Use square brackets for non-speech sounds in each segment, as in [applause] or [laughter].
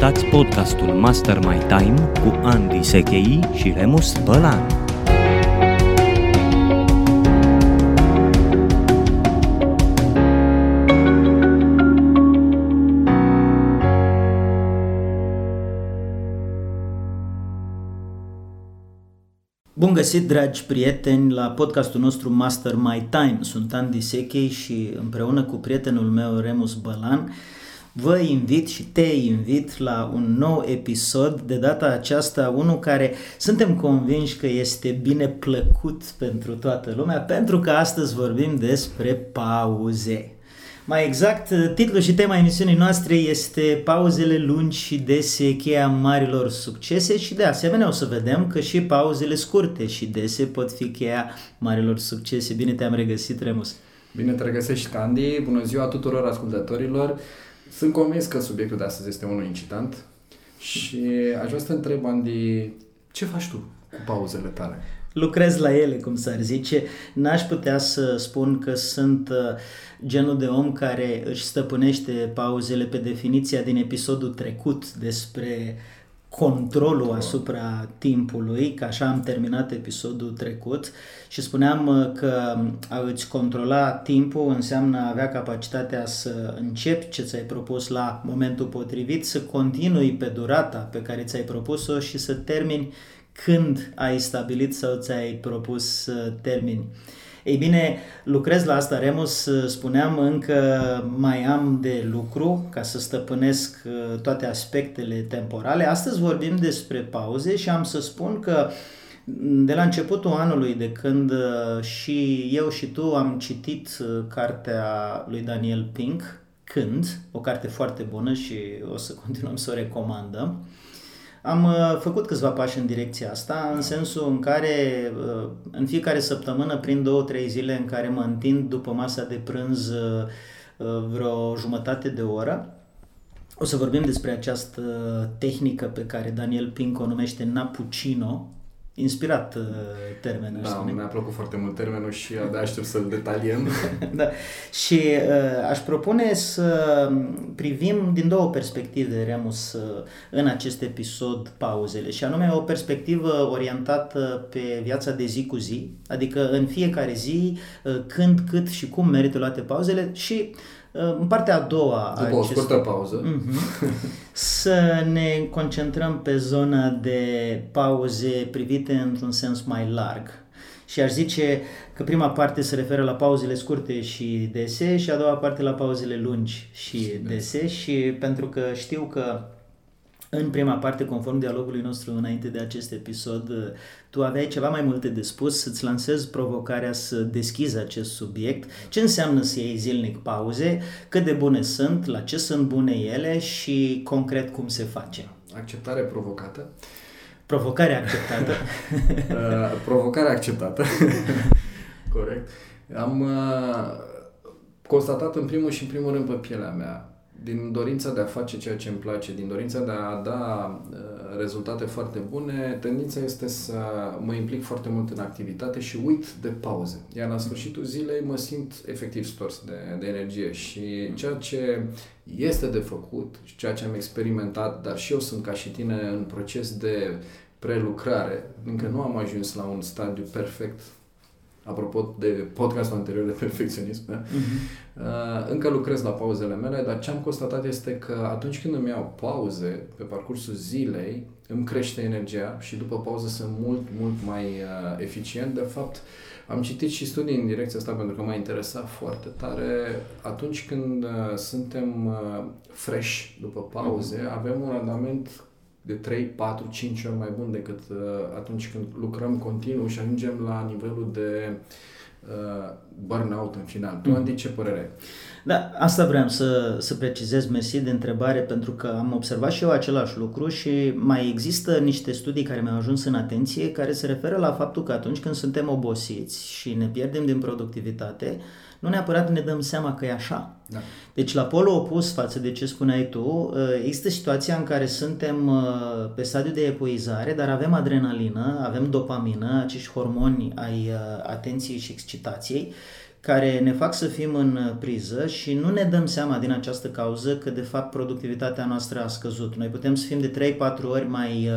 Ascultați podcastul Master My Time cu Andy Sechei și Remus Bălan. Bun găsit, dragi prieteni, la podcastul nostru Master My Time. Sunt Andy Sechei și împreună cu prietenul meu Remus Bălan vă invit și te invit la un nou episod, de data aceasta unul care suntem convinși că este bine plăcut pentru toată lumea, pentru că astăzi vorbim despre pauze. Mai exact, titlul și tema emisiunii noastre este Pauzele lungi și dese, cheia marilor succese și de asemenea o să vedem că și pauzele scurte și dese pot fi cheia marilor succese. Bine te-am regăsit, Remus! Bine te regăsești, Candy! Bună ziua tuturor ascultătorilor! Sunt convins că subiectul de astăzi este unul incitant și aș vrea să te întreb, Andy, ce faci tu cu pauzele tale? Lucrez la ele, cum s-ar zice. N-aș putea să spun că sunt uh, genul de om care își stăpânește pauzele pe definiția din episodul trecut despre controlul asupra timpului, că așa am terminat episodul trecut și spuneam uh, că a îți controla timpul înseamnă a avea capacitatea să începi ce ți-ai propus la momentul potrivit, să continui pe durata pe care ți-ai propus-o și să termini când ai stabilit sau ți-ai propus să termini. Ei bine, lucrez la asta, Remus, spuneam, încă mai am de lucru ca să stăpânesc uh, toate aspectele temporale. Astăzi vorbim despre pauze și am să spun că de la începutul anului, de când uh, și eu și tu am citit uh, cartea lui Daniel Pink, Când, o carte foarte bună și o să [laughs] continuăm să o recomandăm, am uh, făcut câțiva pași în direcția asta, în sensul în care uh, în fiecare săptămână, prin două, trei zile în care mă întind după masa de prânz uh, vreo jumătate de oră, o să vorbim despre această tehnică pe care Daniel Pink o numește Napuccino, inspirat uh, termenul. Da, mi-a plăcut foarte mult termenul și abia aștept să-l detaliem. [laughs] da. Și uh, aș propune să privim din două perspective, Remus, uh, în acest episod pauzele, și anume o perspectivă orientată pe viața de zi cu zi, adică în fiecare zi, uh, când, cât și cum merită luate pauzele și în partea a doua După o scurtă pauză. Uh-huh, [laughs] să ne concentrăm pe zona de pauze privite într-un sens mai larg. Și aș zice că prima parte se referă la pauzele scurte și dese și a doua parte la pauzele lungi și dese și pentru că știu că în prima parte, conform dialogului nostru înainte de acest episod, tu aveai ceva mai multe de spus, să-ți lansezi provocarea să deschizi acest subiect, ce înseamnă să iei zilnic pauze, cât de bune sunt, la ce sunt bune ele și concret cum se face. Acceptare provocată. Provocare acceptată. [laughs] uh, provocare acceptată. [laughs] Corect. Am uh, constatat în primul și în primul rând pe pielea mea din dorința de a face ceea ce îmi place, din dorința de a da uh, rezultate foarte bune, tendința este să mă implic foarte mult în activitate și uit de pauze. Iar la sfârșitul zilei mă simt efectiv stors de, de energie și ceea ce este de făcut și ceea ce am experimentat, dar și eu sunt ca și tine în proces de prelucrare, încă nu am ajuns la un stadiu perfect apropo de podcastul anterior de perfecționism, da? uh-huh. încă lucrez la pauzele mele, dar ce am constatat este că atunci când îmi iau pauze pe parcursul zilei, îmi crește energia și după pauză sunt mult, mult mai uh, eficient. De fapt, am citit și studii în direcția asta pentru că m-a interesat foarte tare. Atunci când uh, suntem uh, fresh după pauze, uh-huh. avem un randament de 3, 4, 5 ori mai bun decât uh, atunci când lucrăm continuu și ajungem la nivelul de uh, burnout în final. Tu, mm. Andy, ce părere ai? Da, asta vreau să, să precizez, mersi de întrebare, pentru că am observat și eu același lucru și mai există niște studii care mi-au ajuns în atenție care se referă la faptul că atunci când suntem obosiți și ne pierdem din productivitate, uh, nu neapărat ne dăm seama că e așa. Da. Deci la polul opus față de ce spuneai tu, uh, există situația în care suntem uh, pe stadiu de epuizare, dar avem adrenalină, avem dopamină, acești hormoni ai uh, atenției și excitației, care ne fac să fim în priză și nu ne dăm seama din această cauză că de fapt productivitatea noastră a scăzut. Noi putem să fim de 3-4 ori mai uh,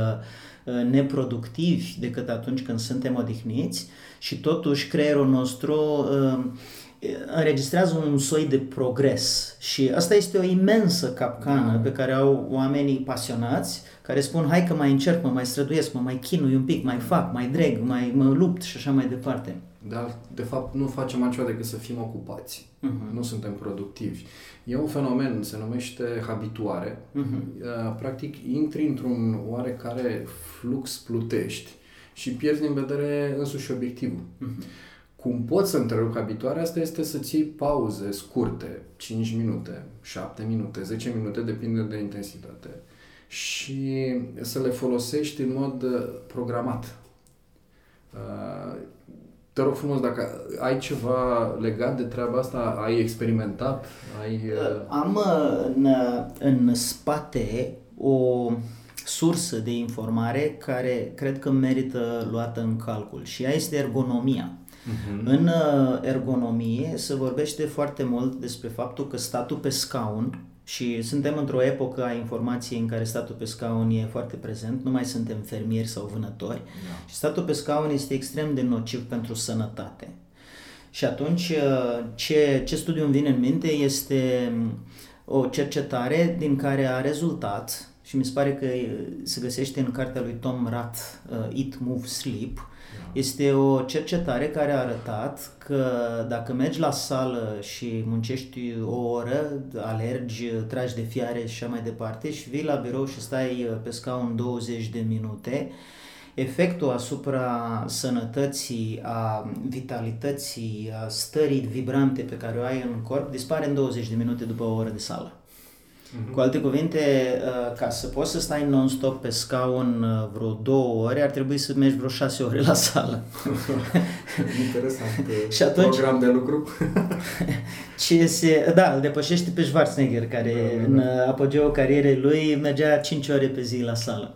uh, neproductivi decât atunci când suntem odihniți și totuși creierul nostru uh, înregistrează un soi de progres și asta este o imensă capcană da. pe care au oamenii pasionați care spun hai că mai încerc, mă mai străduiesc, mă mai chinui un pic, mai fac, mai dreg, mai mă lupt și așa mai departe. Dar, de fapt, nu facem altceva decât să fim ocupați. Uh-huh. Nu suntem productivi. E un fenomen, se numește habituare. Uh-huh. Practic, intri într-un oarecare flux plutești și pierzi din vedere însuși obiectivul. Uh-huh. Cum poți să întrerup habituarea asta este să-ți iei pauze scurte, 5 minute, 7 minute, 10 minute, depinde de intensitate. Și să le folosești în mod uh, programat. Uh, te rog frumos, dacă ai ceva legat de treaba asta, ai experimentat? Ai, uh... Am în, în spate o sursă de informare care cred că merită luată în calcul și ea este ergonomia. Uh-huh. În uh, ergonomie se vorbește foarte mult despre faptul că statul pe scaun și suntem într-o epocă a informației în care statul pe scaun e foarte prezent, nu mai suntem fermieri sau vânători da. și statul pe scaun este extrem de nociv pentru sănătate. Și atunci uh, ce, ce studiu îmi vine în minte este um, o cercetare din care a rezultat și mi se pare că se găsește în cartea lui Tom Rath, uh, Eat, Move, Sleep, este o cercetare care a arătat că dacă mergi la sală și muncești o oră, alergi, tragi de fiare și așa mai departe și vii la birou și stai pe scaun 20 de minute, efectul asupra sănătății, a vitalității, a stării vibrante pe care o ai în corp dispare în 20 de minute după o oră de sală. Cu alte cuvinte, uh, ca să poți să stai non-stop pe scaun uh, vreo două ore, ar trebui să mergi vreo șase ore la sală. [laughs] Interesant. și atunci, program de lucru. [laughs] ce se, da, îl depășește pe Schwarzenegger, care da, da, da. în apogeul carierei lui mergea 5 ore pe zi la sală.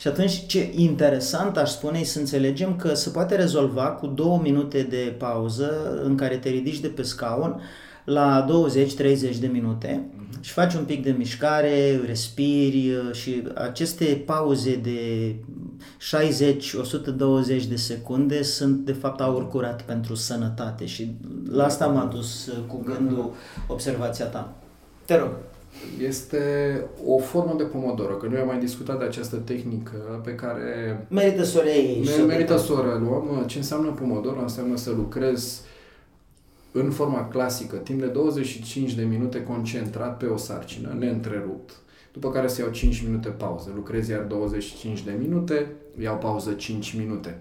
Și atunci ce interesant aș spune e să înțelegem că se poate rezolva cu două minute de pauză în care te ridici de pe scaun la 20-30 de minute și faci un pic de mișcare, respiri uh, și aceste pauze de 60-120 de secunde sunt de fapt aur curat pentru sănătate și la asta m-a dus uh, cu gândul observația ta. Te rog. Este o formă de pomodoro, că noi am mai discutat de această tehnică pe care... Merită să o reiei. Merită să o reluăm. Ce înseamnă pomodoro? Înseamnă să lucrezi în forma clasică, timp de 25 de minute concentrat pe o sarcină, neîntrerupt, după care să iau 5 minute pauză. Lucrez iar 25 de minute, iau pauză 5 minute.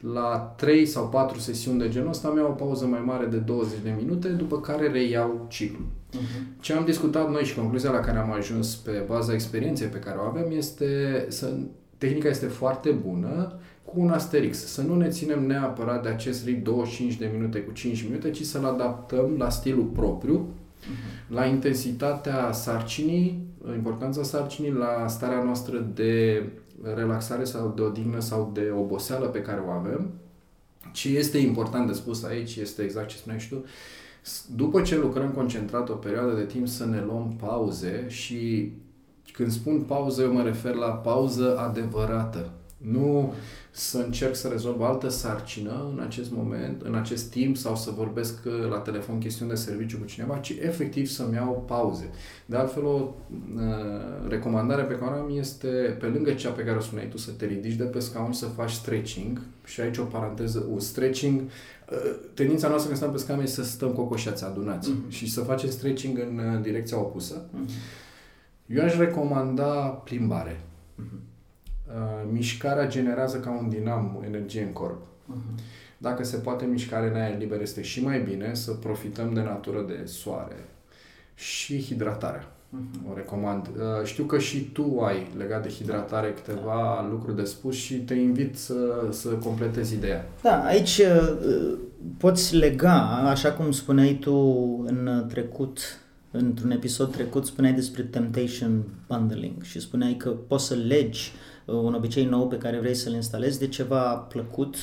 La 3 sau 4 sesiuni de genul ăsta am iau o pauză mai mare de 20 de minute, după care reiau ciclul. Uh-huh. Ce am discutat noi și concluzia la care am ajuns pe baza experienței pe care o avem este să tehnica este foarte bună, cu un asterix. Să nu ne ținem neapărat de acest ritm 25 de minute cu 5 minute, ci să-l adaptăm la stilul propriu, uh-huh. la intensitatea sarcinii, importanța sarcinii, la starea noastră de relaxare sau de odihnă sau de oboseală pe care o avem. Ce este important de spus aici este exact ce spuneai și tu, după ce lucrăm concentrat o perioadă de timp să ne luăm pauze și când spun pauză eu mă refer la pauză adevărată. Nu să încerc să rezolv altă sarcină în acest moment, în acest timp sau să vorbesc uh, la telefon chestiuni de serviciu cu cineva, ci efectiv să-mi iau pauze. De altfel, o uh, recomandare pe care am este, pe lângă cea pe care o spuneai tu, să te ridici de pe scaun, să faci stretching și aici o paranteză, un stretching uh, tendința noastră când stăm pe scaun este să stăm cocoșați adunați uh-huh. și să facem stretching în uh, direcția opusă. Uh-huh. Eu aș recomanda plimbare. Uh-huh Uh, mișcarea generează ca un dinam energie în corp. Uh-huh. Dacă se poate mișcare în aer liber este și mai bine să profităm de natură de soare și hidratarea. Uh-huh. O recomand. Uh, știu că și tu ai legat de hidratare câteva da. lucruri de spus și te invit să, să completezi ideea. Da, aici uh, poți lega, așa cum spuneai tu în trecut, într-un episod trecut, spuneai despre temptation bundling și spuneai că poți să legi un obicei nou pe care vrei să-l instalezi de ceva plăcut,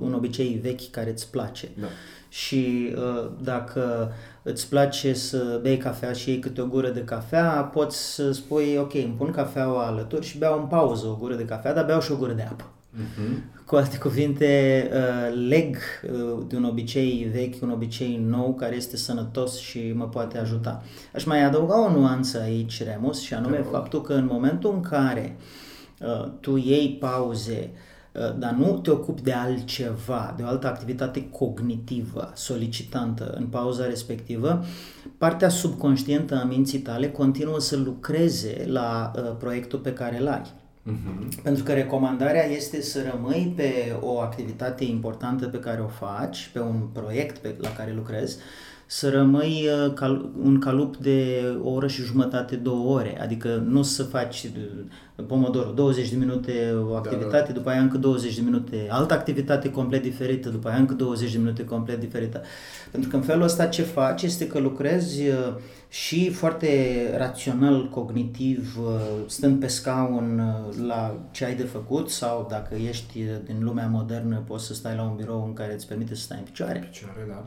un obicei vechi care îți place. Da. Și dacă îți place să bei cafea și iei câte o gură de cafea, poți să spui, ok, îmi pun cafeaua alături și beau în pauză o gură de cafea, dar beau și o gură de apă. Uh-huh. Cu alte cuvinte, uh, leg uh, de un obicei vechi, un obicei nou care este sănătos și mă poate ajuta. Aș mai adăuga o nuanță aici, Remus, și anume faptul că în momentul în care uh, tu iei pauze, dar nu te ocupi de altceva, de o altă activitate cognitivă solicitantă în pauza respectivă, partea subconștientă a minții tale continuă să lucreze la uh, proiectul pe care îl ai. Uh-huh. Pentru că recomandarea este să rămâi pe o activitate importantă pe care o faci, pe un proiect pe, la care lucrezi, să rămâi uh, cal, un calup de o oră și jumătate, două ore. Adică nu să faci uh, Pomodoro, 20 de minute o activitate, da, da. după aia încă 20 de minute altă activitate complet diferită, după aia încă 20 de minute complet diferită. Pentru că în felul ăsta ce faci este că lucrezi uh, și foarte rațional, cognitiv, stând pe scaun la ce ai de făcut sau dacă ești din lumea modernă poți să stai la un birou în care îți permite să stai în picioare. Picioare, da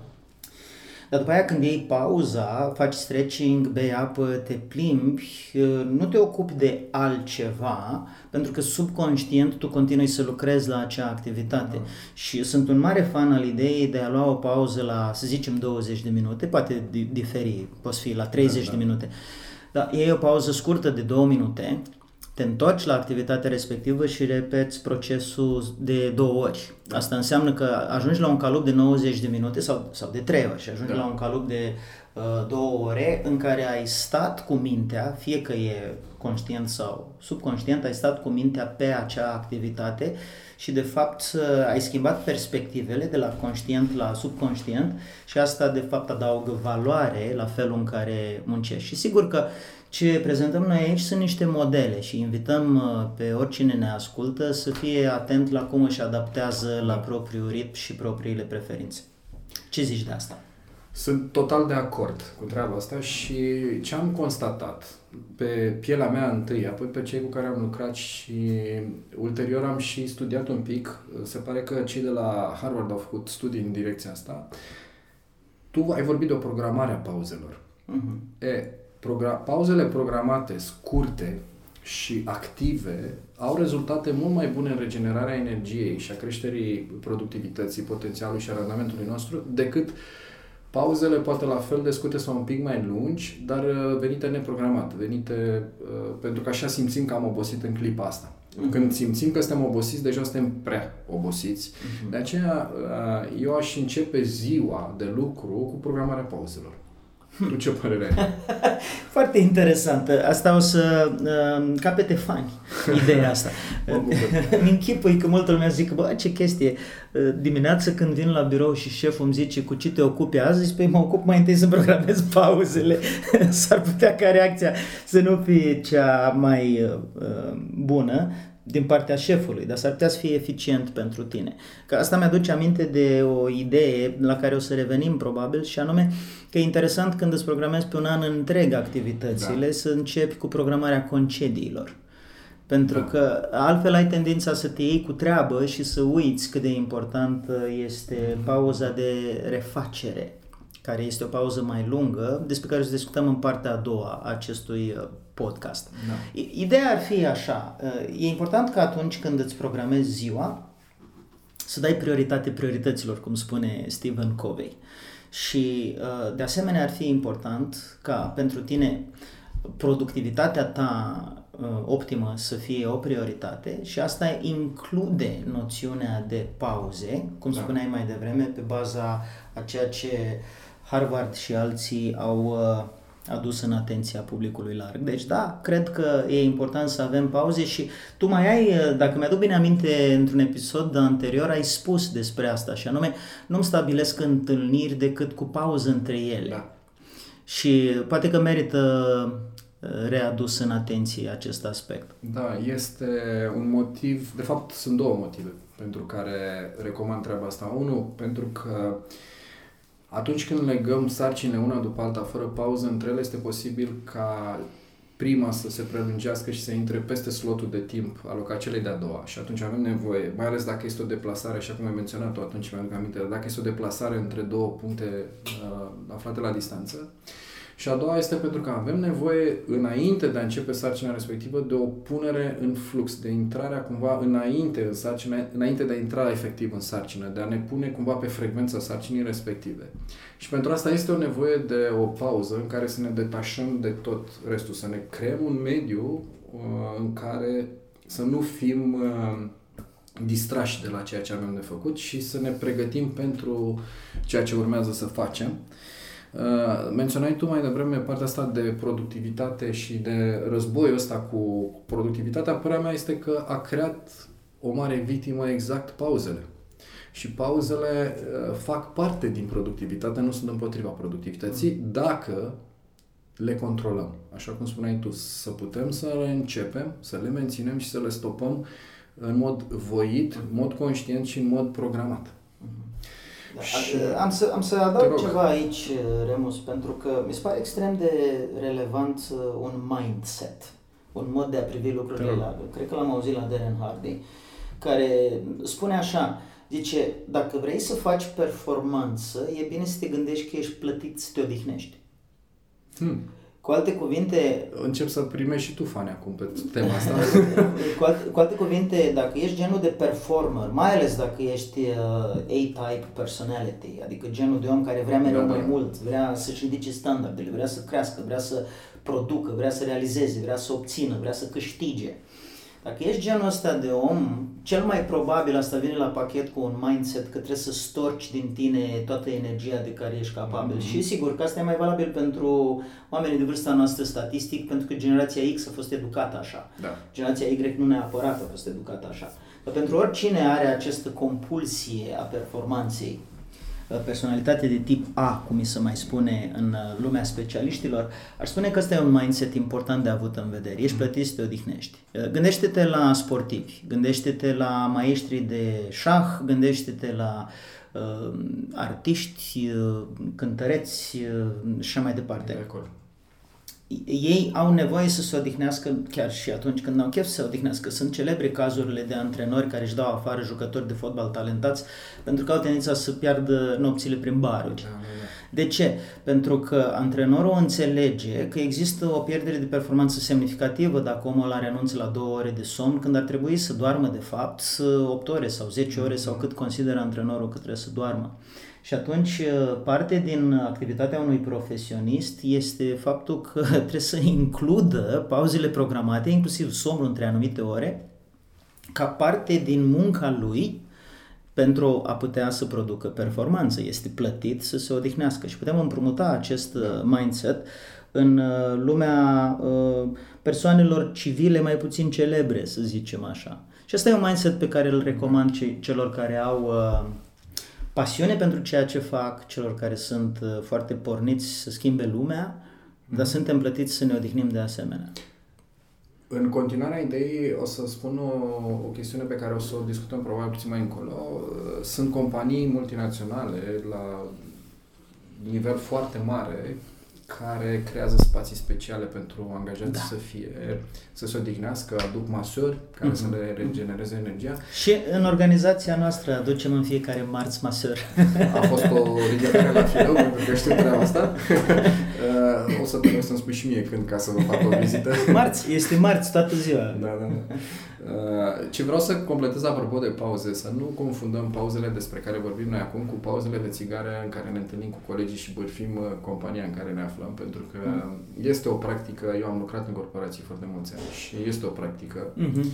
dar după aia când iei pauza, faci stretching, bei apă, te plimbi, nu te ocupi de altceva, pentru că subconștient tu continui să lucrezi la acea activitate. Mm. Și sunt un mare fan al ideii de a lua o pauză la, să zicem, 20 de minute, poate diferi, poți fi la 30 da, da. de minute. Dar iei o pauză scurtă de 2 minute, te întorci la activitatea respectivă și repeți procesul de două ori. Asta înseamnă că ajungi la un calup de 90 de minute sau, sau de 3 ori și ajungi da. la un calup de uh, două ore în care ai stat cu mintea, fie că e conștient sau subconștient, ai stat cu mintea pe acea activitate și de fapt ai schimbat perspectivele de la conștient la subconștient și asta de fapt adaugă valoare la felul în care muncești. Și sigur că ce prezentăm noi aici sunt niște modele și invităm uh, pe oricine ne ascultă să fie atent la cum își adaptează la propriul ritm și propriile preferințe. Ce zici de asta? Sunt total de acord cu treaba asta și ce am constatat pe pielea mea întâi, apoi pe cei cu care am lucrat și ulterior am și studiat un pic, se pare că cei de la Harvard au făcut studii în direcția asta, tu ai vorbit de o programare a pauzelor. Uh-huh. E, progra- pauzele programate scurte și active au rezultate mult mai bune în regenerarea energiei și a creșterii productivității, potențialului și a randamentului nostru decât pauzele poate la fel de scurte sau un pic mai lungi, dar uh, venite neprogramate, venite uh, pentru că așa simțim că am obosit în clipa asta. Uh-huh. Când simțim că suntem obosiți, deja suntem prea obosiți. Uh-huh. De aceea, uh, eu aș începe ziua de lucru cu programarea pauzelor. [laughs] Tu ce părere ai? [laughs] Foarte interesantă. Asta o să uh, capete fani, [laughs] ideea asta. Îmi închipui că multă lume zic, bă, ce chestie. Uh, dimineața când vin la birou și șeful îmi zice cu ce te ocupi azi, păi mă ocup mai întâi să programez pauzele. S-ar putea ca reacția să nu fie cea mai uh, bună, din partea șefului, dar s-ar putea să fie eficient pentru tine. Că asta mi-aduce aminte de o idee la care o să revenim probabil și anume că e interesant când îți programezi pe un an întreg activitățile da. să începi cu programarea concediilor. Pentru da. că altfel ai tendința să te iei cu treabă și să uiți cât de important este pauza de refacere, care este o pauză mai lungă, despre care o să discutăm în partea a doua a acestui uh, podcast. Da. Ideea ar fi așa, uh, e important că atunci când îți programezi ziua, să dai prioritate priorităților, cum spune Stephen Covey. Și uh, de asemenea ar fi important ca pentru tine productivitatea ta optimă să fie o prioritate și asta include noțiunea de pauze, cum da. spuneai mai devreme, pe baza a ceea ce uh, Harvard și alții au uh, adus în atenția publicului larg. Deci da, cred că e important să avem pauze și tu mai ai, uh, dacă mi-aduc bine aminte, într-un episod anterior ai spus despre asta și anume nu-mi stabilesc întâlniri decât cu pauză între ele. Da. Și poate că merită uh, readus în atenție acest aspect. Da, este un motiv, de fapt sunt două motive pentru care recomand treaba asta. Unul, pentru că uh, atunci când legăm sarcinile una după alta fără pauză între ele, este posibil ca prima să se prelungească și să intre peste slotul de timp alocat celei de-a doua. Și atunci avem nevoie, mai ales dacă este o deplasare, așa cum ai menționat-o atunci, mi-aduc aminte, dacă este o deplasare între două puncte uh, aflate la distanță, uh, și a doua este pentru că avem nevoie, înainte de a începe sarcina respectivă, de o punere în flux, de intrarea cumva înainte în sarcină, înainte de a intra efectiv în sarcină, de a ne pune cumva pe frecvența sarcinii respective. Și pentru asta este o nevoie de o pauză în care să ne detașăm de tot restul, să ne creăm un mediu uh, în care să nu fim uh, distrași de la ceea ce avem de făcut și să ne pregătim pentru ceea ce urmează să facem. Uh, menționai tu mai devreme partea asta de productivitate și de războiul ăsta cu productivitatea. Părerea mea este că a creat o mare victimă exact pauzele. Și pauzele uh, fac parte din productivitate, nu sunt împotriva productivității, mm. dacă le controlăm. Așa cum spuneai tu, să putem să le începem, să le menținem și să le stopăm în mod voit, în mod conștient și în mod programat. Da, și... Am să, am să adaug ceva aici, Remus, pentru că mi se pare extrem de relevant uh, un mindset, un mod de a privi lucrurile. La, cred că l-am auzit la Darren Hardy, care spune așa, zice, dacă vrei să faci performanță, e bine să te gândești că ești plătit să te odihnești. Hmm. Cu alte cuvinte... Încep să primești și tu fani acum pe tema asta. [laughs] cu, alte, cu alte cuvinte, dacă ești genul de performer, mai ales dacă ești uh, A-type personality, adică genul de om care vrea mereu da, mai da. mult, vrea să-și ridice standardele, vrea să crească, vrea să producă, vrea să realizeze, vrea să obțină, vrea să câștige. Uh, dacă ești genul ăsta de om, cel mai probabil asta vine la pachet cu un mindset că trebuie să storci din tine toată energia de care ești capabil. Mm-hmm. Și sigur că asta e mai valabil pentru oamenii de vârsta noastră statistic, pentru că generația X a fost educată așa. Da. Generația Y nu neapărat a fost educată așa. Dar pentru oricine are această compulsie a performanței, personalitate de tip A, cum mi se mai spune în uh, lumea specialiștilor, aș spune că ăsta e un mindset important de avut în vedere. Ești plătit să te odihnești. Uh, gândește-te la sportivi, gândește-te la maestri de șah, gândește-te la uh, artiști, uh, cântăreți uh, și așa mai departe. De acord ei au nevoie să se odihnească chiar și atunci când au chef să se odihnească. Sunt celebre cazurile de antrenori care își dau afară jucători de fotbal talentați pentru că au tendința să piardă nopțile prin baruri. Da, da, da. De ce? Pentru că antrenorul înțelege că există o pierdere de performanță semnificativă dacă omul are renunță la două ore de somn, când ar trebui să doarmă de fapt 8 ore sau 10 ore sau cât consideră antrenorul că trebuie să doarmă. Și atunci, uh, parte din activitatea unui profesionist este faptul că [laughs] trebuie să includă pauzele programate, inclusiv somnul între anumite ore, ca parte din munca lui pentru a putea să producă performanță. Este plătit să se odihnească și putem împrumuta acest uh, mindset în uh, lumea persoanelor civile mai puțin celebre, să zicem așa. Și asta e un mindset pe care îl recomand celor care au pasiune pentru ceea ce fac, celor care sunt uh, foarte porniți să schimbe lumea, mm-hmm. dar suntem plătiți să ne odihnim de asemenea. În continuarea ideii o să spun o, o chestiune pe care o să o discutăm probabil puțin mai încolo. Sunt companii multinaționale la nivel foarte mare care creează spații speciale pentru angajați da. să fie, să se odihnească, aduc masori care mm-hmm. să le regenereze energia. Și în organizația noastră aducem în fiecare marți masori. A fost o ridicare la filou, pentru că știu treaba asta. Uh, [laughs] o să te să-mi spui și mie când ca să vă fac o vizită. Marți, este marți toată ziua. Da, da, da. Uh, ce vreau să completez apropo de pauze, să nu confundăm pauzele despre care vorbim noi acum cu pauzele de țigare în care ne întâlnim cu colegii și bârfim uh, compania în care ne aflăm, pentru că mm. este o practică, eu am lucrat în corporații foarte mulți ani și este o practică. Mm-hmm.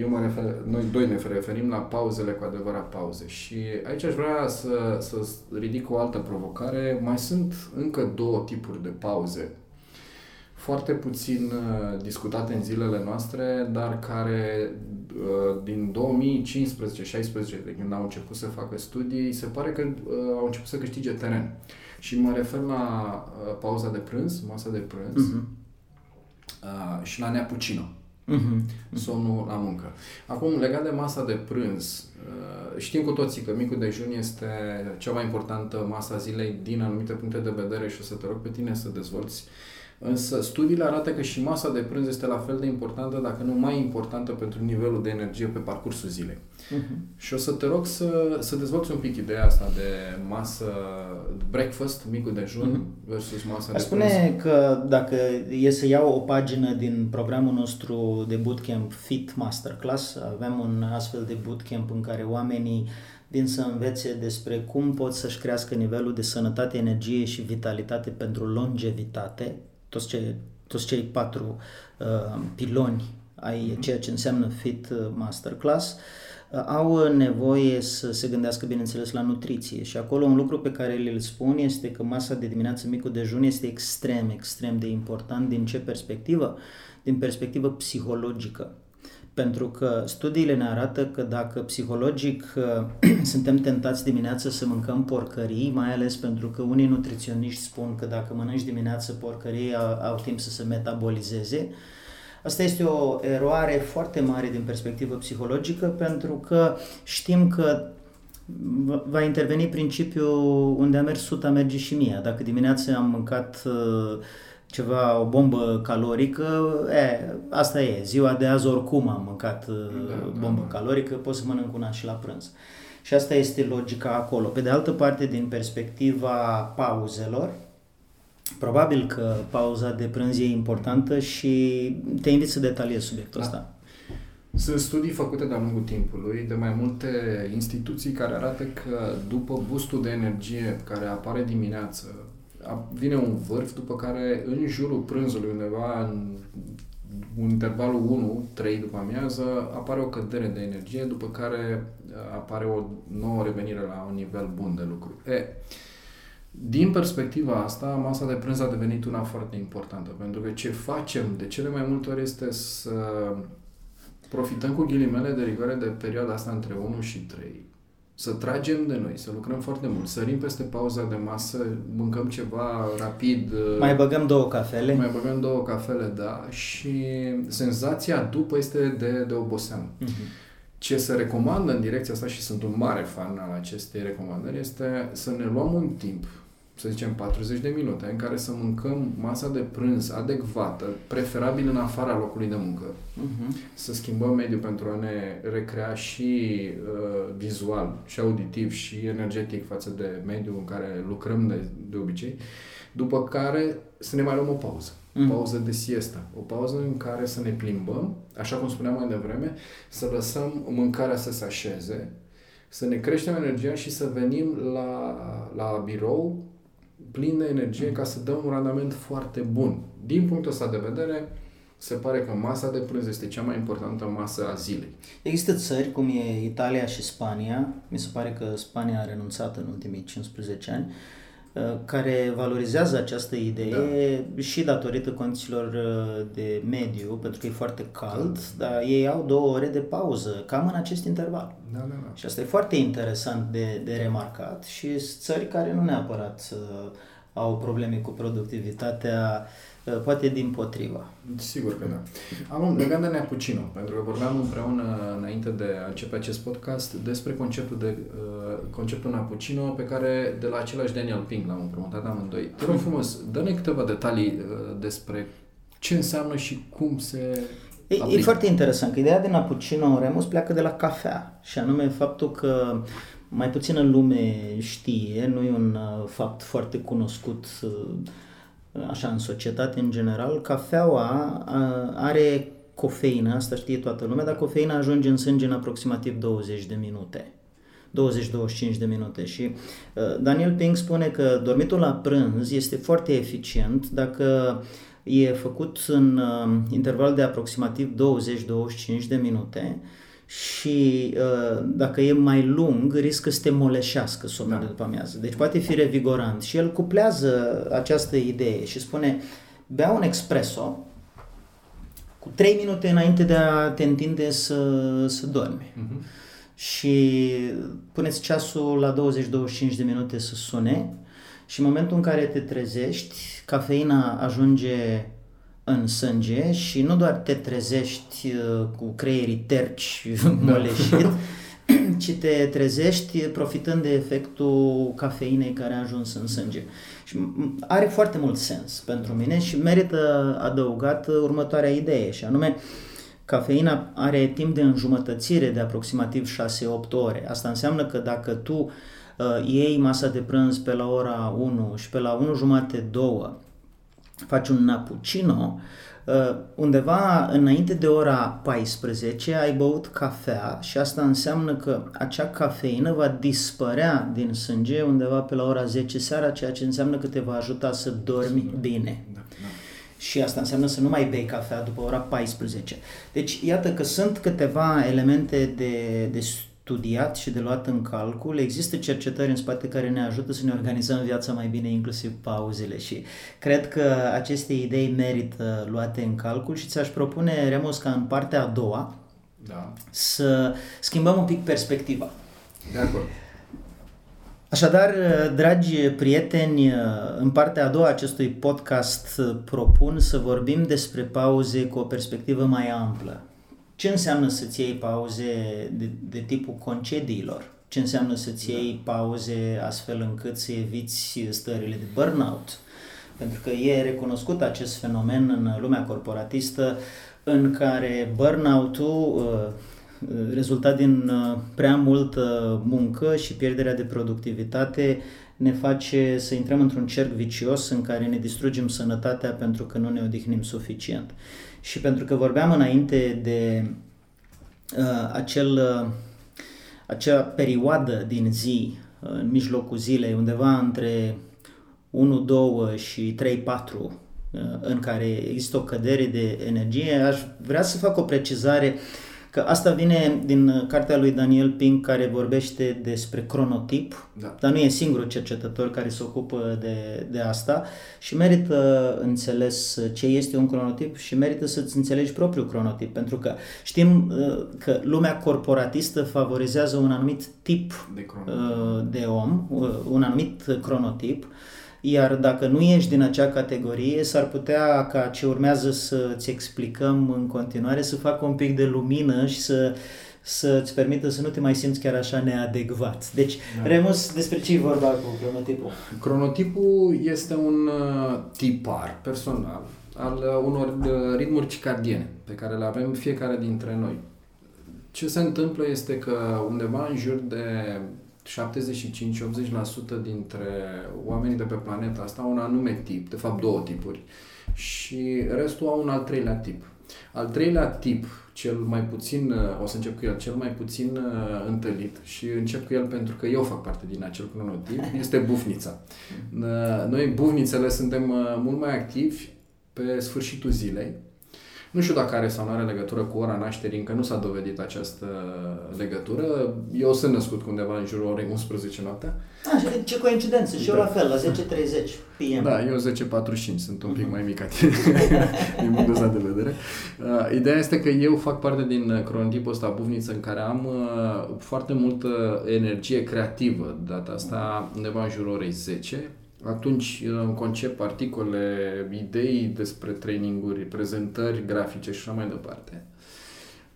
Eu mă refer, noi doi ne referim la pauzele cu adevărat pauze și aici aș vrea să, să ridic o altă provocare. Mai sunt încă două tipuri de pauze foarte puțin uh, discutate în zilele noastre, dar care uh, din 2015-16, de când au început să facă studii, se pare că uh, au început să câștige teren. Și mă refer la pauza de prânz, masa de prânz uh-huh. și la neapucino. Uh-huh. Somnul la muncă. Acum, legat de masa de prânz, știm cu toții că micul dejun este cea mai importantă masa zilei din anumite puncte de vedere și o să te rog pe tine să dezvolți uh, Însă studiile arată că și masa de prânz este la fel de importantă, dacă nu mai importantă pentru nivelul de energie pe parcursul zilei. Uh-huh. Și o să te rog să, să dezvolți un pic ideea asta de masă, breakfast, micul dejun, uh-huh. versus masa Aș de spune prânz. că dacă e să iau o pagină din programul nostru de bootcamp Fit Masterclass, avem un astfel de bootcamp în care oamenii vin să învețe despre cum pot să-și crească nivelul de sănătate, energie și vitalitate pentru longevitate, toți, ce, toți cei patru uh, piloni ai ceea ce înseamnă Fit Masterclass, uh, au nevoie să se gândească, bineînțeles, la nutriție. Și acolo un lucru pe care îl spun este că masa de dimineață, micul dejun, este extrem, extrem de important. Din ce perspectivă? Din perspectivă psihologică. Pentru că studiile ne arată că dacă psihologic [clears throat] suntem tentați dimineața să mâncăm porcării, mai ales pentru că unii nutriționiști spun că dacă mănânci dimineața porcării au, au timp să se metabolizeze, Asta este o eroare foarte mare din perspectivă psihologică pentru că știm că va interveni principiul unde a mers suta, merge și mie. Dacă dimineața am mâncat uh, ceva, o bombă calorică, e, asta e, ziua de azi oricum am mâncat uh, da, bombă da, calorică, pot să mănânc una și la prânz. Și asta este logica acolo. Pe de altă parte, din perspectiva pauzelor, probabil că pauza de prânz e importantă și te invit să detaliezi subiectul da. ăsta. Sunt studii făcute de-a lungul timpului de mai multe instituții care arată că după boostul de energie care apare dimineață, vine un vârf, după care în jurul prânzului, undeva în un intervalul 1-3 după amiază, apare o cădere de energie, după care apare o nouă revenire la un nivel bun de lucru. E, din perspectiva asta, masa de prânz a devenit una foarte importantă, pentru că ce facem de cele mai multe ori este să profităm cu ghilimele de rigoare de perioada asta între 1 și 3 să tragem de noi, să lucrăm foarte mult, sărim peste pauza de masă, mâncăm ceva rapid. Mai băgăm două cafele. Mai băgăm două cafele, da, și senzația după este de, de oboseală. Uh-huh. Ce se recomandă în direcția asta și sunt un mare fan al acestei recomandări este să ne luăm un timp să zicem 40 de minute, în care să mâncăm masa de prânz adecvată, preferabil în afara locului de muncă. Uh-huh. Să schimbăm mediul pentru a ne recrea și uh, vizual, și auditiv, și energetic față de mediul în care lucrăm de, de obicei. După care să ne mai luăm o pauză. Uh-huh. Pauză de siesta. O pauză în care să ne plimbăm, așa cum spuneam mai devreme, să lăsăm mâncarea să se așeze, să ne creștem energia și să venim la, la birou plin de energie ca să dăm un randament foarte bun. Din punctul ăsta de vedere, se pare că masa de prânz este cea mai importantă masă a zilei. Există țări cum e Italia și Spania, mi se pare că Spania a renunțat în ultimii 15 ani, Uh, care valorizează această idee da. și datorită condițiilor uh, de mediu, pentru că e foarte cald, da. dar ei au două ore de pauză, cam în acest interval. Da, da, da. Și asta e foarte interesant de, de remarcat și țări care nu neapărat uh, au probleme cu productivitatea uh, Uh, poate din potriva. Sigur că da. Am legat de Neapucino, pentru că vorbeam împreună înainte de a începe acest podcast despre conceptul de uh, conceptul Neapucino pe care de la același Daniel Pink l-am împrumutat amândoi. Te rog frumos, dă-ne câteva detalii uh, despre ce înseamnă și cum se E, e foarte interesant că ideea de Napucino Remus pleacă de la cafea și anume faptul că mai puțină lume știe, nu e un uh, fapt foarte cunoscut uh, așa în societate în general, cafeaua are cofeină, asta știe toată lumea, dar cofeina ajunge în sânge în aproximativ 20 de minute. 20-25 de minute și Daniel Pink spune că dormitul la prânz este foarte eficient dacă e făcut în interval de aproximativ 20-25 de minute și uh, dacă e mai lung, riscă să te moleșească somnul da. după amiază. Deci poate fi revigorant. Și el cuplează această idee și spune, bea un espresso cu 3 minute înainte de a te întinde să, să dormi. Uh-huh. Și puneți ceasul la 20-25 de minute să sune și în momentul în care te trezești, cafeina ajunge în sânge și nu doar te trezești uh, cu creierii terci da. moleșit, [laughs] ci te trezești profitând de efectul cafeinei care a ajuns în sânge. Și are foarte mult sens pentru mine și merită adăugat următoarea idee și anume cafeina are timp de înjumătățire de aproximativ 6-8 ore. Asta înseamnă că dacă tu uh, iei masa de prânz pe la ora 1 și pe la 1 jumate 2 faci un napuccino, Uh, undeva înainte de ora 14 ai băut cafea și asta înseamnă că acea cafeină va dispărea din sânge undeva pe la ora 10 seara, ceea ce înseamnă că te va ajuta să dormi bine. Da, da. Și asta înseamnă să nu mai bei cafea după ora 14. Deci, iată că sunt câteva elemente de, de studiat și de luat în calcul. Există cercetări în spate care ne ajută să ne organizăm viața mai bine, inclusiv pauzele și cred că aceste idei merită luate în calcul și ți-aș propune, Remus, ca în partea a doua da. să schimbăm un pic perspectiva. De acord. Așadar, dragi prieteni, în partea a doua acestui podcast propun să vorbim despre pauze cu o perspectivă mai amplă. Ce înseamnă să-ți iei pauze de, de tipul concediilor? Ce înseamnă să-ți iei pauze astfel încât să eviți stările de burnout? Pentru că e recunoscut acest fenomen în lumea corporatistă în care burnout-ul uh, rezultat din uh, prea multă muncă și pierderea de productivitate ne face să intrăm într-un cerc vicios în care ne distrugem sănătatea pentru că nu ne odihnim suficient. Și pentru că vorbeam înainte de uh, acel, uh, acea perioadă din zi, uh, în mijlocul zilei, undeva între 1, 2 și 3, 4, uh, în care există o cădere de energie, aș vrea să fac o precizare uh, Că asta vine din uh, cartea lui Daniel Pink care vorbește despre cronotip, da. dar nu e singurul cercetător care se ocupă de, de asta și merită înțeles ce este un cronotip și merită să-ți înțelegi propriul cronotip, pentru că știm uh, că lumea corporatistă favorizează un anumit tip de, uh, de om, un anumit cronotip, iar dacă nu ești din acea categorie, s-ar putea ca ce urmează să-ți explicăm în continuare să facă un pic de lumină și să să-ți permită să nu te mai simți chiar așa neadecvat. Deci, da. Remus, despre ce e vorba cu cronotipul? Cronotipul este un uh, tipar personal al uh, unor uh, ritmuri circadiene pe care le avem fiecare dintre noi. Ce se întâmplă este că undeva în jur de 75-80% dintre oamenii de pe planeta asta au un anume tip, de fapt două tipuri, și restul au un al treilea tip. Al treilea tip, cel mai puțin, o să încep cu el, cel mai puțin uh, întâlnit și încep cu el pentru că eu fac parte din acel cronotip, [laughs] este bufnița. Uh, noi, bufnițele, suntem uh, mult mai activi pe sfârșitul zilei, nu știu dacă are sau nu are legătură cu ora nașterii, încă nu s-a dovedit această legătură. Eu sunt născut undeva în jurul orei 11 noaptea. Ah, ce coincidență, și eu da. la fel, la 10.30 PM. Da, eu 10.45, sunt un pic mai mic ca tine, [laughs] din punctul de vedere. Uh, ideea este că eu fac parte din cronotipul ăsta buvniță în care am uh, foarte multă energie creativă, data asta undeva în jurul orei 10, atunci concep articole, idei despre traininguri, prezentări grafice și așa mai departe.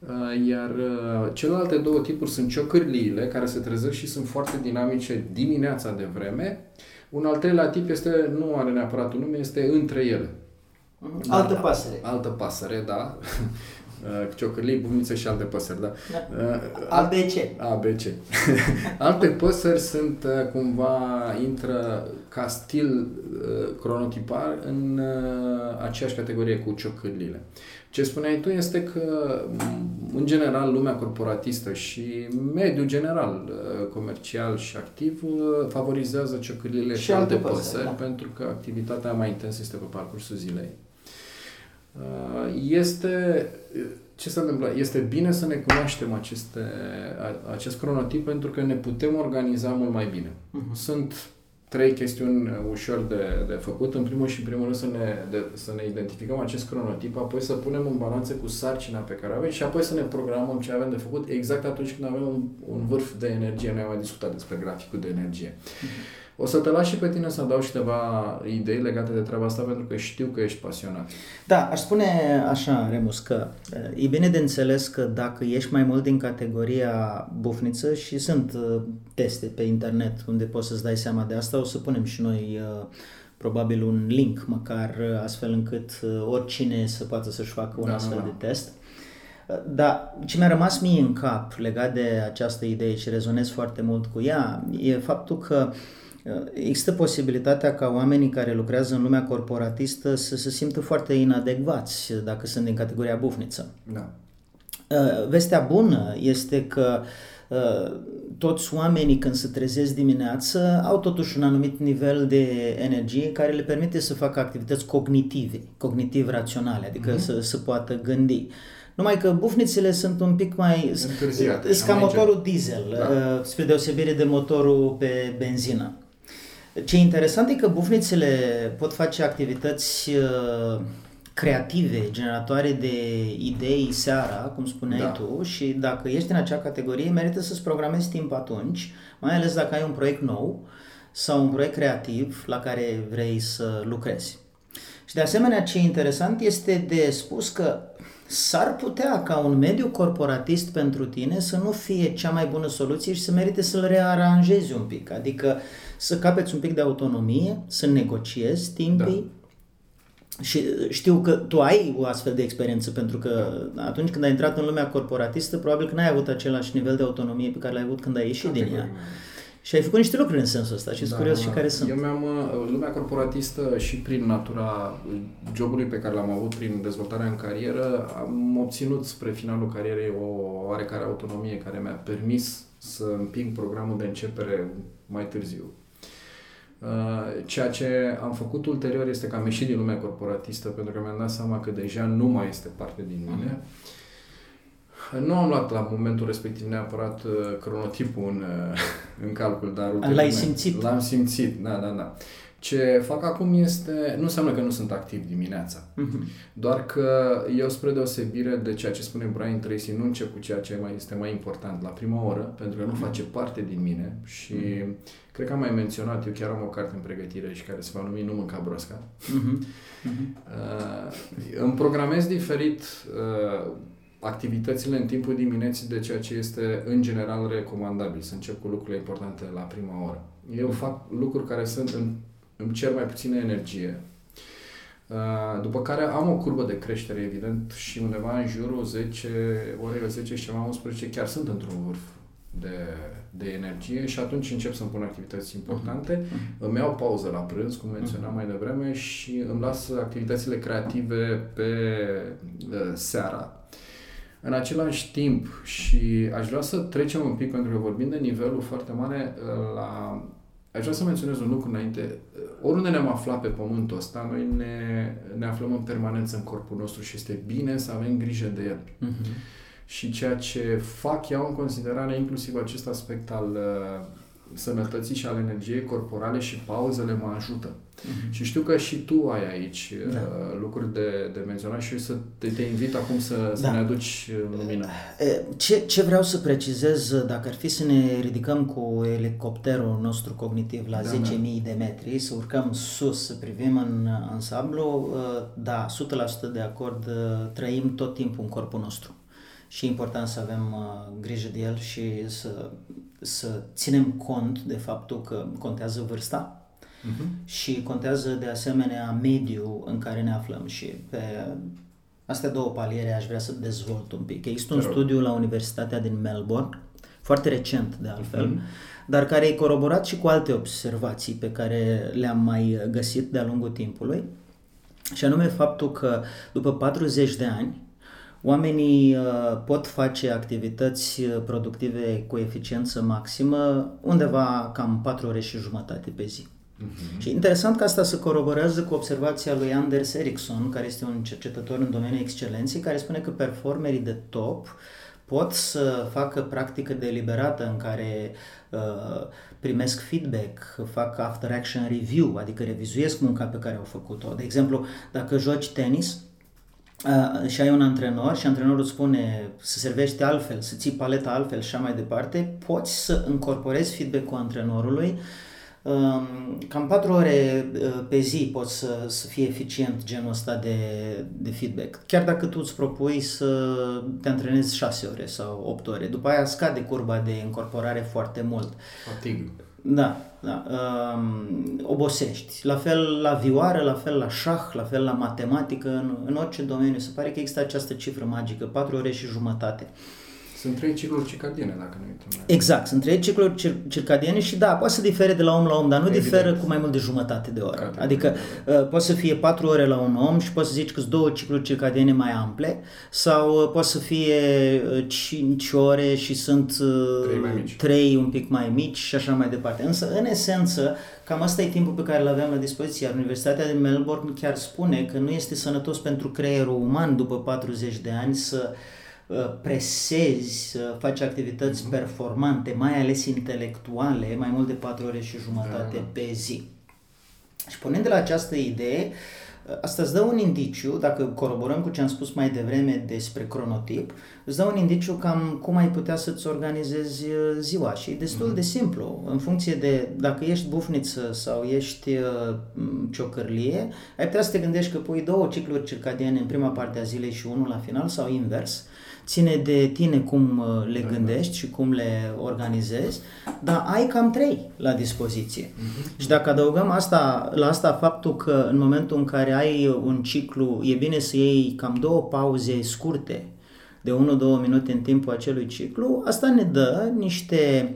Uh, iar uh, celelalte două tipuri sunt ciocârliile, care se trezesc și sunt foarte dinamice dimineața de vreme. Un al treilea tip este, nu are neapărat un nume, este între ele. Altă pasăre. Altă pasăre, da. Uh, ciocârlii, buniță și alte păsări, da. da. Uh, ABC. ABC. [laughs] alte păsări sunt uh, cumva, intră ca stil cronotipar în aceeași categorie cu ciocârlile. Ce spuneai tu este că, în general, lumea corporatistă și mediul general comercial și activ favorizează ciocârlile și, și alte păsări, păsări da. pentru că activitatea mai intensă este pe parcursul zilei. Uh, este ce se întâmplă? Este bine să ne cunoaștem aceste, acest cronotip pentru că ne putem organiza mult mai bine. Uh-huh. Sunt trei chestiuni ușor de, de făcut. În primul și în primul rând să ne, de, să ne identificăm acest cronotip, apoi să punem în balanță cu sarcina pe care avem și apoi să ne programăm ce avem de făcut exact atunci când avem un, un vârf de energie. Noi am mai discutat despre graficul de energie. Uh-huh. O să te las și pe tine să dau câteva idei legate de treaba asta pentru că știu că ești pasionat. Da, aș spune așa, Remus, că e bine de înțeles că dacă ești mai mult din categoria bufniță și sunt teste pe internet unde poți să-ți dai seama de asta, o să punem și noi probabil un link măcar astfel încât oricine să poată să-și facă un da, astfel da, da. de test. Dar ce mi-a rămas mie în cap legat de această idee și rezonez foarte mult cu ea e faptul că uh, există posibilitatea ca oamenii care lucrează în lumea corporatistă să se simtă foarte inadecvați dacă sunt din categoria bufniță. Da. Uh, vestea bună este că uh, toți oamenii când se trezesc dimineață au totuși un anumit nivel de energie care le permite să facă activități cognitive, cognitiv-raționale, adică mm-hmm. să, să poată gândi. Numai că bufnițele sunt un pic mai... Sunt ca motorul diesel, da. Uh, spre deosebire de motorul pe benzină. Ce interesant e că bufnițele pot face activități uh, creative, generatoare de idei seara, cum spuneai da. tu, și dacă ești în acea categorie, merită să-ți programezi timp atunci, mai ales dacă ai un proiect nou sau un proiect creativ la care vrei să lucrezi. Și de asemenea, ce e interesant este de spus că s-ar putea ca un mediu corporatist pentru tine să nu fie cea mai bună soluție și să merite să-l rearanjezi un pic, adică să capeți un pic de autonomie, să negociezi timpii, da. Și știu că tu ai o astfel de experiență, pentru că da. atunci când ai intrat în lumea corporatistă, probabil că n-ai avut același nivel de autonomie pe care l-ai avut când ai ieșit din ea. Și ai făcut niște lucruri în sensul ăsta și da, curios și care sunt. Eu mi-am, uh, lumea corporatistă și prin natura jobului pe care l-am avut prin dezvoltarea în carieră, am obținut spre finalul carierei o oarecare autonomie care mi-a permis să împing programul de începere mai târziu. Uh, ceea ce am făcut ulterior este că am ieșit din lumea corporatistă pentru că mi-am dat seama că deja nu mai este parte din mine. Uh-huh nu am luat la momentul respectiv neapărat uh, cronotipul în, uh, în calcul, dar... L-ai simțit? L-am simțit, da, da, da. Ce fac acum este, nu înseamnă că nu sunt activ dimineața, uh-huh. doar că eu spre deosebire de ceea ce spune Brian Tracy, nu încep cu ceea ce mai este mai important la prima oră, pentru că nu uh-huh. face parte din mine și uh-huh. cred că am mai menționat, eu chiar am o carte în pregătire și care se va numi Nu mânca brosca. Uh-huh. Uh-huh. Uh, îmi programez diferit uh, activitățile în timpul dimineții de ceea ce este în general recomandabil, să încep cu lucrurile importante la prima oră. Eu fac lucruri care sunt în, îmi cer mai puțină energie, uh, după care am o curbă de creștere, evident, și undeva în jurul 10, orele 10 și ceva 11, chiar sunt într-un vârf de, de energie și atunci încep să-mi pun activități importante, uh-huh. îmi iau pauză la prânz, cum menționam uh-huh. mai devreme, și îmi las activitățile creative pe uh, seara, în același timp, și aș vrea să trecem un pic, pentru că vorbim de nivelul foarte mare, uh, la... aș vrea să menționez un lucru înainte. Uh, oriunde ne-am aflat pe pământul ăsta, noi ne, ne aflăm în permanență în corpul nostru și este bine să avem grijă de el. Uh-huh. Și ceea ce fac, iau în considerare inclusiv acest aspect al uh, sănătății și al energiei corporale și pauzele mă ajută. Uh-huh. Și știu că și tu ai aici da. uh, lucruri de, de menționat și să te, te invit acum să, să da. ne aduci lumină. Ce, ce vreau să precizez, dacă ar fi să ne ridicăm cu elicopterul nostru cognitiv la da, 10.000 da. de metri, să urcăm sus, să privim în ansamblu, uh, da, 100% de acord, uh, trăim tot timpul în corpul nostru și e important să avem uh, grijă de el și să, să ținem cont de faptul că contează vârsta uh-huh. și contează de asemenea mediul în care ne aflăm și pe astea două paliere aș vrea să dezvolt un pic. Există un studiu la Universitatea din Melbourne, foarte recent de altfel, uh-huh. dar care e coroborat și cu alte observații pe care le-am mai găsit de-a lungul timpului, și anume faptul că după 40 de ani, Oamenii uh, pot face activități uh, productive cu eficiență maximă undeva cam 4 ore și jumătate pe zi. Uh-huh. Și interesant că asta se coroborează cu observația lui Anders Ericsson, care este un cercetător în domeniul excelenței, care spune că performerii de top pot să facă practică deliberată în care uh, primesc feedback, fac after action review, adică revizuiesc munca pe care au făcut-o. De exemplu, dacă joci tenis, Uh, și ai un antrenor și antrenorul îți spune să servești altfel, să ții paleta altfel și așa mai departe, poți să încorporezi feedback-ul antrenorului Um, cam 4 ore uh, pe zi pot să, să fie eficient genul ăsta de, de feedback. Chiar dacă tu îți propui să te antrenezi 6 ore sau 8 ore. După aia scade curba de incorporare foarte mult. Fatig. Da, da. Um, obosești. La fel la vioară, la fel la șah, la fel la matematică, în, în orice domeniu. Se pare că există această cifră magică, 4 ore și jumătate. Uh, sunt trei cicluri circadiene, dacă nu uităm. Exact, sunt trei cicluri cir- circadiene și da, poate să difere de la om la om, dar nu Evident. diferă cu mai mult de jumătate de oră. Categorie. Adică uh, poate să fie patru ore la un om și poți să zici că sunt două cicluri circadiene mai ample sau uh, poate să fie uh, cinci ore și sunt uh, trei, mai mici. trei un pic mai mici și așa mai departe. Însă, în esență, cam asta e timpul pe care îl avem la dispoziție. Iar Universitatea din Melbourne chiar spune că nu este sănătos pentru creierul uman după 40 de ani să Uh, presezi să faci activități mm-hmm. performante, mai ales intelectuale, mai mult de 4 ore și jumătate da. pe zi. Și punând de la această idee, uh, asta îți dă un indiciu, dacă coroborăm cu ce am spus mai devreme despre cronotip, îți dă un indiciu cam cum ai putea să-ți organizezi uh, ziua și e destul mm-hmm. de simplu. În funcție de dacă ești bufniță sau ești uh, ciocărlie, ai putea să te gândești că pui două cicluri circadiene în prima parte a zilei și unul la final sau invers ține de tine cum uh, le gândești și cum le organizezi, dar ai cam trei la dispoziție. Uh-huh. Și dacă adăugăm asta, la asta faptul că în momentul în care ai un ciclu, e bine să iei cam două pauze scurte de 1-2 minute în timpul acelui ciclu, asta ne dă niște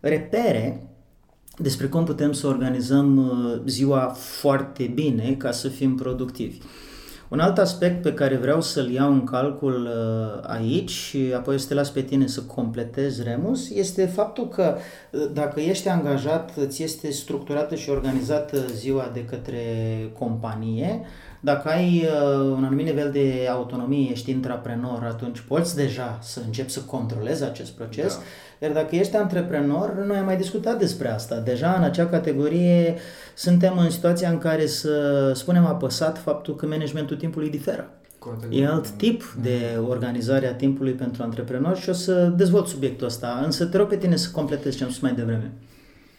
repere despre cum putem să organizăm uh, ziua foarte bine ca să fim productivi. Un alt aspect pe care vreau să-l iau în calcul uh, aici și apoi să te las pe tine să completezi Remus este faptul că uh, dacă ești angajat, ți este structurată și organizată ziua de către companie, dacă ai uh, un anumit nivel de autonomie, ești intraprenor, atunci poți deja să începi să controlezi acest proces. Da iar dacă ești antreprenor, noi am mai discutat despre asta. Deja în acea categorie suntem în situația în care să spunem apăsat faptul că managementul timpului diferă. E alt tip de organizare a timpului pentru antreprenori și o să dezvolt subiectul ăsta, însă te rog pe tine să completezi ce am spus mai devreme.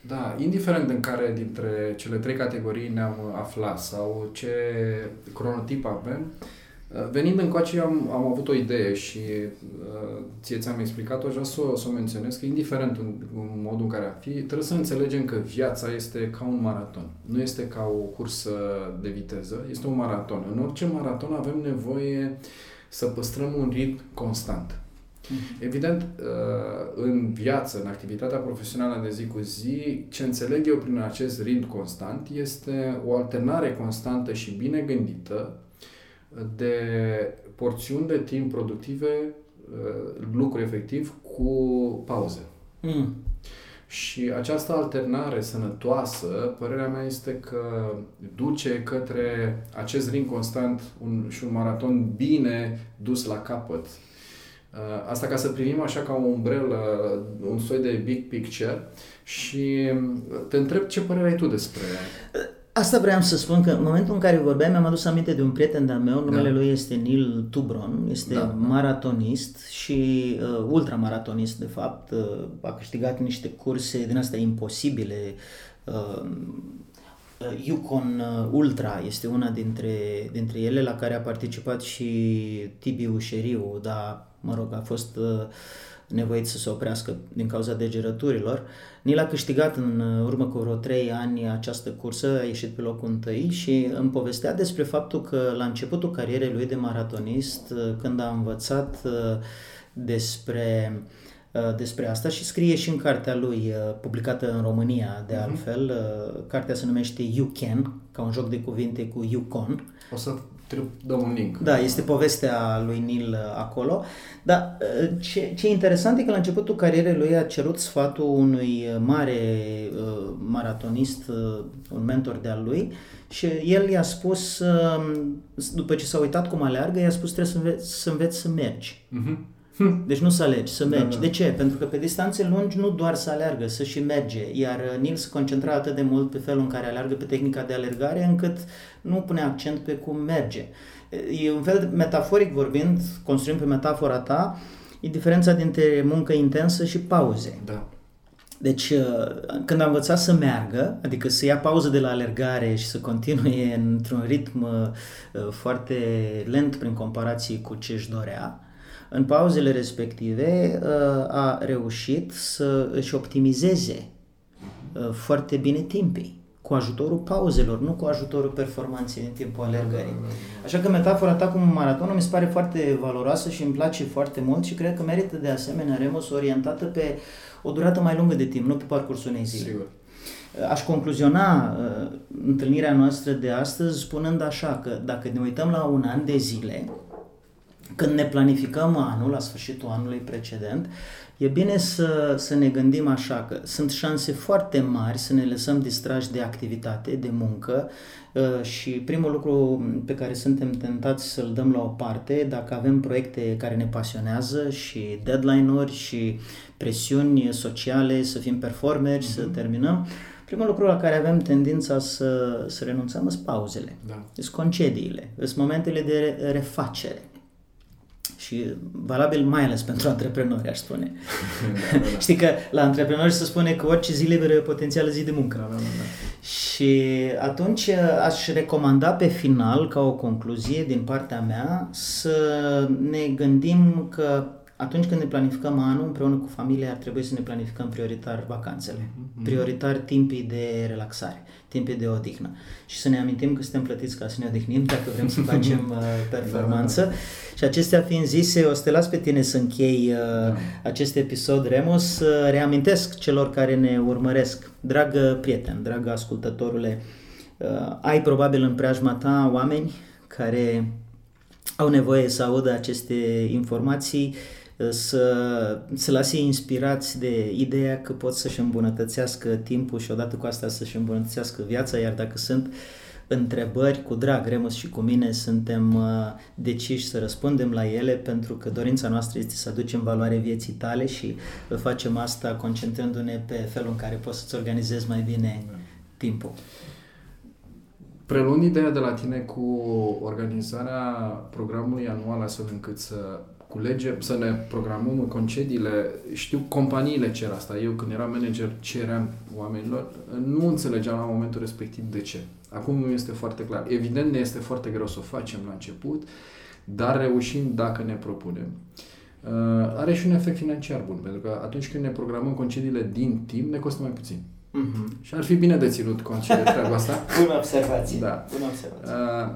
Da, indiferent în care dintre cele trei categorii ne-am aflat sau ce cronotip avem, Uh, venind încoace, am, am avut o idee și uh, ție ți-am explicat-o, aș vrea să, să o menționez, că indiferent în, în modul în care ar fi, trebuie să înțelegem că viața este ca un maraton. Nu este ca o cursă de viteză, este un maraton. În orice maraton avem nevoie să păstrăm un ritm constant. Mhm. Evident, uh, în viață, în activitatea profesională de zi cu zi, ce înțeleg eu prin acest ritm constant este o alternare constantă și bine gândită de porțiuni de timp productive, uh, lucru efectiv, cu pauze. Mm. Și această alternare sănătoasă, părerea mea este că duce către acest ring constant un, și un maraton bine dus la capăt. Uh, asta ca să privim așa ca o umbrelă, un soi de big picture și te întreb ce părere ai tu despre Asta vreau să spun că în momentul în care vorbeam mi-am adus aminte de un prieten de-al meu, numele da. lui este Neil Tubron, este da. maratonist și uh, ultramaratonist de fapt, uh, a câștigat niște curse din astea imposibile, uh, uh Yukon uh, Ultra este una dintre, dintre ele la care a participat și Tibi Ușeriu, dar mă rog, a fost uh, nevoit să se oprească din cauza degerăturilor. Ni l-a câștigat în urmă cu vreo 3 ani această cursă, a ieșit pe locul întâi și îmi povestea despre faptul că la începutul carierei lui de maratonist, când a învățat uh, despre uh, despre asta și scrie și în cartea lui, uh, publicată în România, de mhm. altfel. Uh-huh. Cartea se numește You Can, ca un joc de cuvinte cu Yukon. O să dăm un link. Da, este povestea lui Nil acolo. Dar ce, ce interesant e că la începutul carierei lui a cerut sfatul unui mare uh, maratonist, uh, un mentor de-al lui, și el i-a spus, uh, după ce s-a uitat cum aleargă, i-a spus trebuie să înveți să, înveți să mergi. Uh-huh. Hm. Deci nu să alegi, să mergi. Da, da. De ce? Pentru că pe distanțe lungi nu doar să aleargă, să și merge. Iar uh, Nil se concentra atât de mult pe felul în care aleargă, pe tehnica de alergare, încât nu pune accent pe cum merge. E un fel, de, metaforic vorbind, construim pe metafora ta, e diferența dintre muncă intensă și pauze. Da. Deci, uh, când a învățat să meargă, adică să ia pauză de la alergare și să continue [laughs] într-un ritm uh, foarte lent prin comparație cu ce își dorea, în pauzele respective uh, a reușit să își optimizeze foarte bine timpii cu ajutorul pauzelor, nu cu ajutorul performanței în timpul alergării. Așa că metafora ta cu maratonul mi se pare foarte valoroasă și îmi place foarte mult și cred că merită de asemenea Remus orientată pe o durată mai lungă de timp, nu pe parcursul unei zile. Sigur. Aș concluziona uh, întâlnirea noastră de astăzi spunând așa că dacă ne uităm la un an de zile, când ne planificăm anul, la sfârșitul anului precedent, e bine să, să ne gândim așa că sunt șanse foarte mari să ne lăsăm distrași de activitate, de muncă uh, și primul lucru pe care suntem tentați să-l dăm la o parte, dacă avem proiecte care ne pasionează și deadline-uri și presiuni sociale, să fim performeri, mm-hmm. să mhm. terminăm, Primul lucru la care avem tendința să, să renunțăm sunt pauzele, da. sunt concediile, sunt momentele de refacere și valabil mai ales pentru antreprenori, aș spune. [laughs] Da, da, da. Știi că la antreprenori se spune că orice zi liberă e potențială zi de muncă. Da, da, da, da. Și atunci aș recomanda pe final, ca o concluzie din partea mea, să ne gândim că atunci când ne planificăm anul împreună cu familia, ar trebui să ne planificăm prioritar vacanțele, mm-hmm. prioritar timpii de relaxare, timpii de odihnă și să ne amintim că suntem plătiți ca să ne odihnim dacă vrem să facem [laughs] uh, performanță. Da, da, da. Și acestea fiind zise, o să te las pe tine să închei uh, da. acest episod, Remus. Uh, reamintesc celor care ne urmăresc, dragă prieten, dragă ascultătorule, uh, ai probabil în preajma ta oameni care au nevoie să audă aceste informații să se lase inspirați de ideea că pot să-și îmbunătățească timpul și odată cu asta să-și îmbunătățească viața, iar dacă sunt întrebări cu drag, Remus și cu mine suntem uh, deciși să răspundem la ele pentru că dorința noastră este să aducem valoare vieții tale și facem asta concentrându-ne pe felul în care poți să-ți organizezi mai bine timpul. Preluând ideea de la tine cu organizarea programului anual astfel încât să culegem, să ne programăm concediile. Știu, companiile cer asta. Eu când eram manager ceream oamenilor, nu înțelegeam la momentul respectiv de ce. Acum nu este foarte clar. Evident ne este foarte greu să o facem la început, dar reușim dacă ne propunem. Uh, are și un efect financiar bun, pentru că atunci când ne programăm concediile din timp, ne costă mai puțin. Uh-huh. Și ar fi bine de ținut cont și de treaba asta. [laughs] Bună observație. Da. Bună observație. Uh,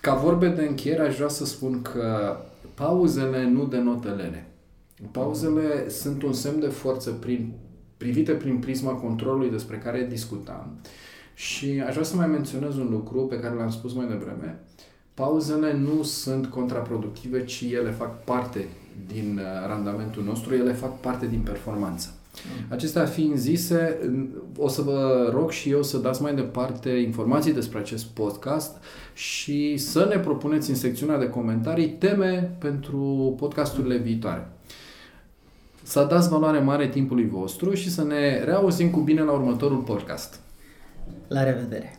ca vorbe de încheiere, aș vrea să spun că pauzele nu denotă lene. Pauzele sunt un semn de forță prin, privite prin prisma controlului despre care discutam. Și aș vrea să mai menționez un lucru pe care l-am spus mai devreme. Pauzele nu sunt contraproductive, ci ele fac parte din uh, randamentul nostru, ele fac parte din performanță. Acestea fiind zise, o să vă rog și eu să dați mai departe informații despre acest podcast și să ne propuneți în secțiunea de comentarii teme pentru podcasturile viitoare. Să dați valoare mare timpului vostru și să ne reauzim cu bine la următorul podcast. La revedere!